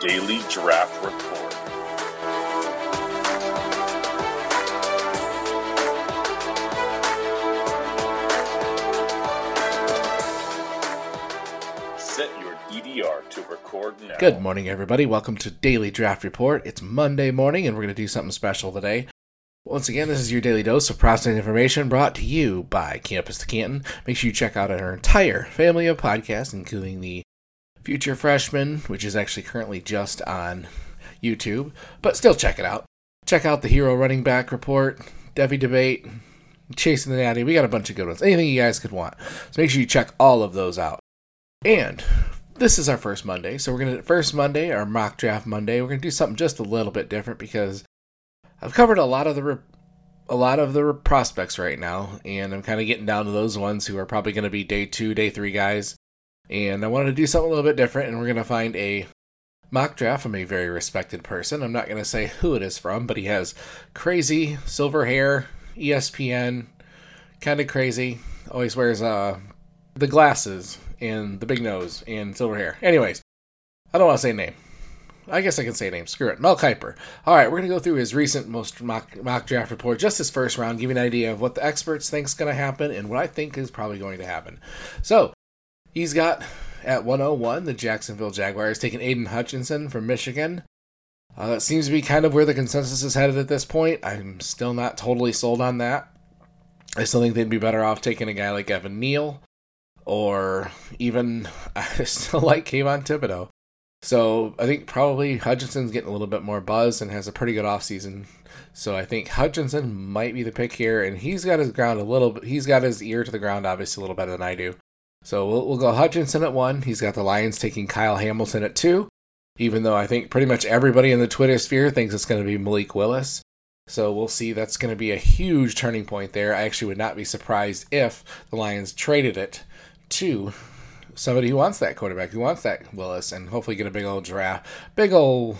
Daily Draft Report. Set your DDR to record now. Good morning, everybody. Welcome to Daily Draft Report. It's Monday morning, and we're going to do something special today. Once again, this is your daily dose of processing information brought to you by Campus to Canton. Make sure you check out our entire family of podcasts, including the Future Freshman, which is actually currently just on YouTube, but still check it out. Check out the Hero Running Back Report, Devy Debate, Chasing the Natty. We got a bunch of good ones. Anything you guys could want. So make sure you check all of those out. And this is our first Monday, so we're gonna first Monday, our mock draft Monday. We're gonna do something just a little bit different because I've covered a lot of the re- a lot of the prospects right now, and I'm kind of getting down to those ones who are probably going to be day two, day three guys. And I wanted to do something a little bit different, and we're going to find a mock draft from a very respected person. I'm not going to say who it is from, but he has crazy silver hair, ESPN, kind of crazy. Always wears uh the glasses and the big nose and silver hair. Anyways, I don't want to say name. I guess I can say name. Screw it. Mel Kiper. All right, we're going to go through his recent most mock, mock draft report, just his first round, give you an idea of what the experts think is going to happen and what I think is probably going to happen. So, he's got at 101 the Jacksonville Jaguars taking Aidan Hutchinson from Michigan. Uh, that seems to be kind of where the consensus is headed at this point. I'm still not totally sold on that. I still think they'd be better off taking a guy like Evan Neal or even I still like Kayvon Thibodeaux. So I think probably Hutchinson's getting a little bit more buzz and has a pretty good offseason. So I think Hutchinson might be the pick here, and he's got his ground a little bit. He's got his ear to the ground, obviously, a little better than I do. So we'll, we'll go Hutchinson at one. He's got the Lions taking Kyle Hamilton at two, even though I think pretty much everybody in the Twitter sphere thinks it's going to be Malik Willis. So we'll see. That's going to be a huge turning point there. I actually would not be surprised if the Lions traded it to somebody who wants that quarterback, who wants that Willis, and hopefully get a big old draft, big old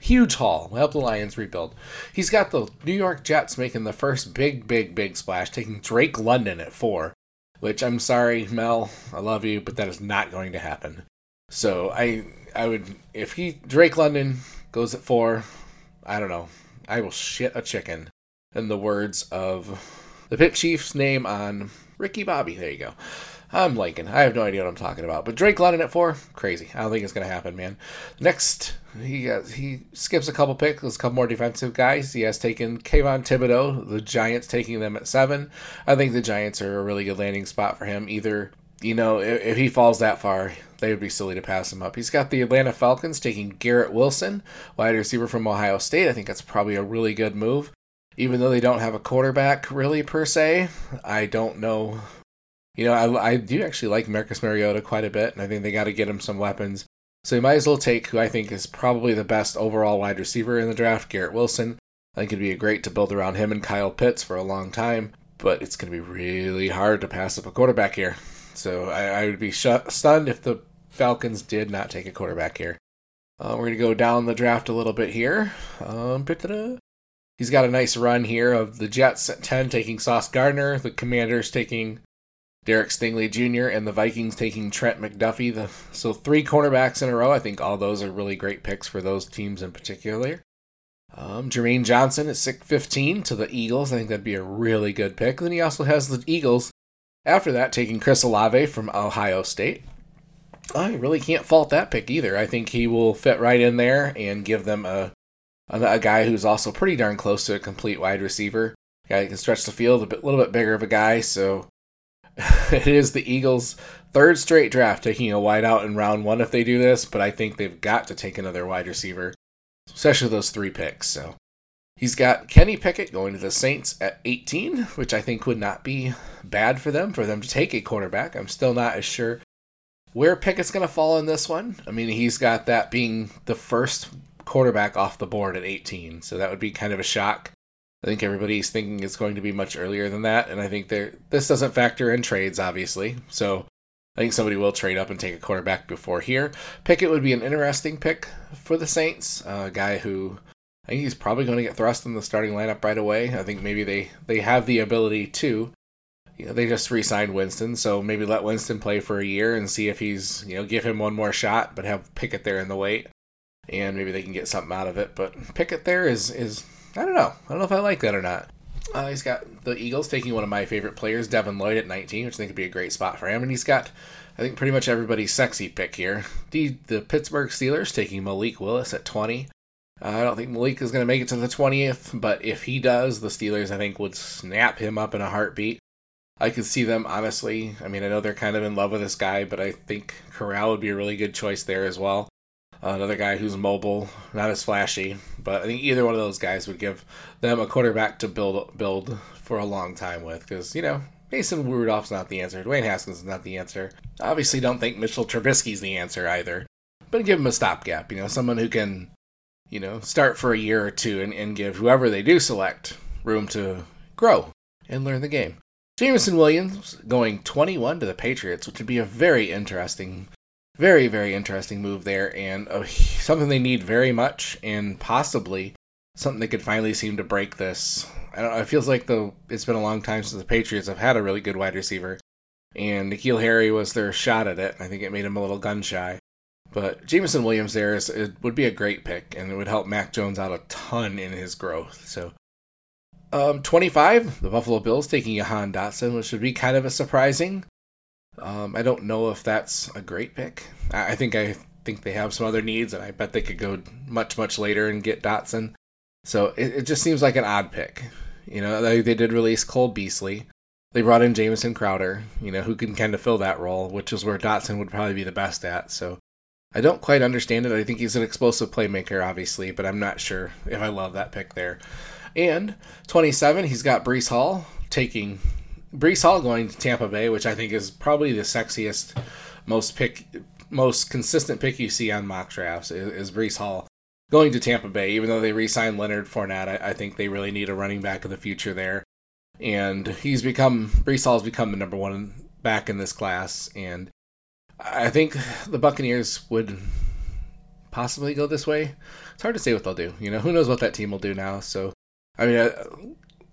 huge haul. Help the Lions rebuild. He's got the New York Jets making the first big, big, big splash, taking Drake London at four. Which I'm sorry, Mel, I love you, but that is not going to happen. So I, I would if he Drake London goes at four, I don't know, I will shit a chicken. In the words of the Pit Chief's name on Ricky Bobby. There you go. I'm liking. I have no idea what I'm talking about. But Drake London at four, crazy. I don't think it's gonna happen, man. Next, he uh, he skips a couple picks, a couple more defensive guys. He has taken Kayvon Thibodeaux, the Giants taking them at seven. I think the Giants are a really good landing spot for him. Either you know, if, if he falls that far, they would be silly to pass him up. He's got the Atlanta Falcons taking Garrett Wilson, wide receiver from Ohio State. I think that's probably a really good move. Even though they don't have a quarterback really per se, I don't know you know, I, I do actually like Marcus Mariota quite a bit, and I think they got to get him some weapons. So you might as well take who I think is probably the best overall wide receiver in the draft, Garrett Wilson. I think it'd be great to build around him and Kyle Pitts for a long time, but it's going to be really hard to pass up a quarterback here. So I, I would be sh- stunned if the Falcons did not take a quarterback here. Uh, we're going to go down the draft a little bit here. Um, he's got a nice run here of the Jets at 10 taking Sauce Gardner, the Commanders taking Derek Stingley Jr. and the Vikings taking Trent McDuffie. The, so three cornerbacks in a row. I think all those are really great picks for those teams in particular. Um, Jermaine Johnson at 6'15 to the Eagles. I think that'd be a really good pick. Then he also has the Eagles after that taking Chris Olave from Ohio State. I really can't fault that pick either. I think he will fit right in there and give them a, a, guy who's also pretty darn close to a complete wide receiver. A guy who can stretch the field, a bit, little bit bigger of a guy, so it is the Eagles' third straight draft taking a wideout in round one if they do this, but I think they've got to take another wide receiver, especially those three picks. So he's got Kenny Pickett going to the Saints at 18, which I think would not be bad for them for them to take a quarterback. I'm still not as sure where Pickett's going to fall in this one. I mean, he's got that being the first quarterback off the board at 18, so that would be kind of a shock. I think everybody's thinking it's going to be much earlier than that, and I think there this doesn't factor in trades, obviously. So I think somebody will trade up and take a quarterback before here. Pickett would be an interesting pick for the Saints, a guy who I think he's probably going to get thrust in the starting lineup right away. I think maybe they they have the ability to. You know, they just re-signed Winston, so maybe let Winston play for a year and see if he's you know give him one more shot, but have Pickett there in the wait. and maybe they can get something out of it. But Pickett there is is I don't know. I don't know if I like that or not. Uh, he's got the Eagles taking one of my favorite players, Devin Lloyd, at 19, which I think would be a great spot for him. And he's got, I think, pretty much everybody's sexy pick here. The, the Pittsburgh Steelers taking Malik Willis at 20. Uh, I don't think Malik is going to make it to the 20th, but if he does, the Steelers, I think, would snap him up in a heartbeat. I could see them, honestly. I mean, I know they're kind of in love with this guy, but I think Corral would be a really good choice there as well. Uh, another guy who's mobile, not as flashy, but I think either one of those guys would give them a quarterback to build build for a long time with. Because you know, Mason Rudolph's not the answer. Dwayne Haskins is not the answer. Obviously, don't think Mitchell Trubisky's the answer either. But give him a stopgap. You know, someone who can, you know, start for a year or two and, and give whoever they do select room to grow and learn the game. Jameson Williams going 21 to the Patriots, which would be a very interesting very very interesting move there and uh, something they need very much and possibly something that could finally seem to break this. I don't know it feels like the it's been a long time since the patriots have had a really good wide receiver and N'Keal Harry was their shot at it. I think it made him a little gun shy. But Jameson Williams there is it would be a great pick and it would help Mac Jones out a ton in his growth so. Um, 25, the Buffalo Bills taking Jahan Dotson, which would be kind of a surprising um, I don't know if that's a great pick. I, think I think they have some other needs, and I bet they could go much much later and get Dotson. So it, it just seems like an odd pick. You know, they, they did release Cole Beasley. They brought in Jamison Crowder, you know, who can kind of fill that role, which is where Dotson would probably be the best at. So I don't quite understand it. I think he's an explosive playmaker, obviously, but I'm not sure if I love that pick there. And 27, he's got Breece Hall taking Breece Hall going to Tampa Bay, which I think is probably the sexiest, most pick, most consistent pick you see on mock drafts is, is Breece Hall going to Tampa Bay. Even though they re-signed Leonard Fournette, I, I, think they really need a running back of the future there. And he's become Breece Hall's become the number one back in this class, and I think the Buccaneers would possibly go this way. It's hard to say what they'll do. You know, who knows what that team will do now. So, I mean, uh,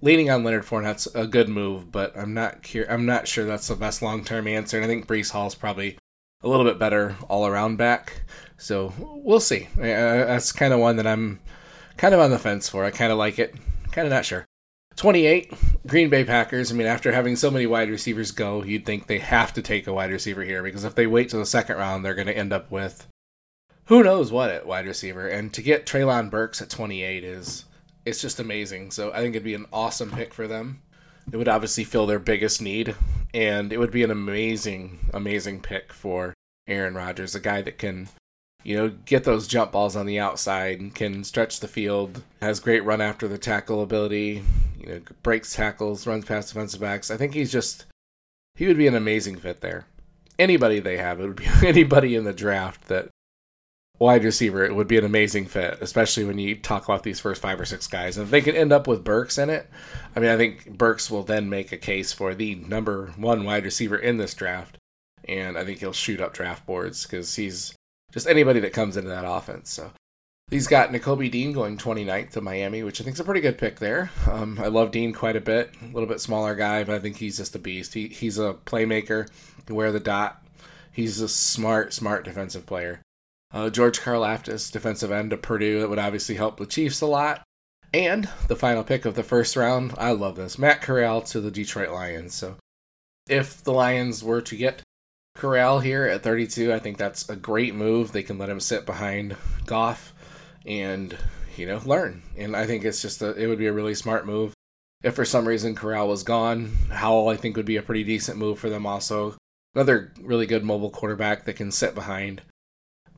leaning on Leonard Fournette's a good move, but I'm not cur- I'm not sure that's the best long term answer. And I think Breece Hall's probably a little bit better all around back. So we'll see. Uh, that's kind of one that I'm kind of on the fence for. I kind of like it, kind of not sure. 28 Green Bay Packers. I mean, after having so many wide receivers go, you'd think they have to take a wide receiver here because if they wait till the second round, they're going to end up with who knows what at wide receiver. And to get Treylon Burks at 28 is it's just amazing. So I think it'd be an awesome pick for them. It would obviously fill their biggest need, and it would be an amazing, amazing pick for Aaron Rodgers, a guy that can, you know, get those jump balls on the outside can stretch the field, has great run after the tackle ability, you know, breaks tackles, runs past defensive backs. I think he's just, he would be an amazing fit there. Anybody they have, it would be anybody in the draft that wide receiver, it would be an amazing fit, especially when you talk about these first five or six guys. And if they can end up with Burks in it, I mean, I think Burks will then make a case for the number one wide receiver in this draft. And I think he'll shoot up draft boards because he's just anybody that comes into that offense. So he's got Nakobe Dean going 29th to Miami, which I think is a pretty good pick there. Um, I love Dean quite a bit. A little bit smaller guy, but I think he's just a beast. He, he's a playmaker, can wear the dot. He's a smart, smart defensive player. Uh, George Karlaftis, defensive end of Purdue, that would obviously help the Chiefs a lot. And the final pick of the first round, I love this Matt Corral to the Detroit Lions. So if the Lions were to get Corral here at 32, I think that's a great move. They can let him sit behind Goff and, you know, learn. And I think it's just a, it would be a really smart move. If for some reason Corral was gone, Howell, I think, would be a pretty decent move for them also. Another really good mobile quarterback that can sit behind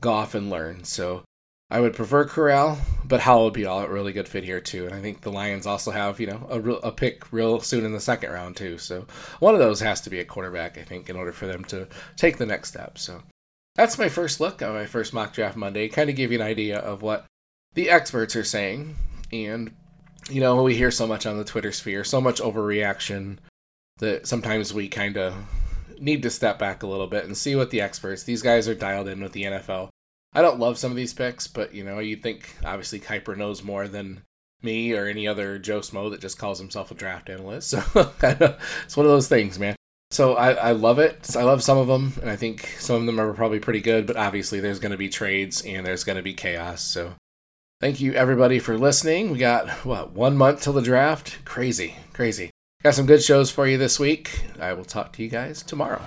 Goff and learn. So I would prefer Corral, but Howell would be a really good fit here too. And I think the Lions also have you know a, real, a pick real soon in the second round too. So one of those has to be a quarterback, I think, in order for them to take the next step. So that's my first look on my first mock draft Monday. Kind of give you an idea of what the experts are saying, and you know we hear so much on the Twitter sphere, so much overreaction that sometimes we kind of need to step back a little bit and see what the experts. These guys are dialed in with the NFL. I don't love some of these picks, but you know, you'd think obviously Kiper knows more than me or any other Joe Smo that just calls himself a draft analyst. So it's one of those things, man. So I, I love it. I love some of them, and I think some of them are probably pretty good, but obviously there's going to be trades and there's going to be chaos. So thank you everybody for listening. We got, what, one month till the draft? Crazy, crazy. Got some good shows for you this week. I will talk to you guys tomorrow.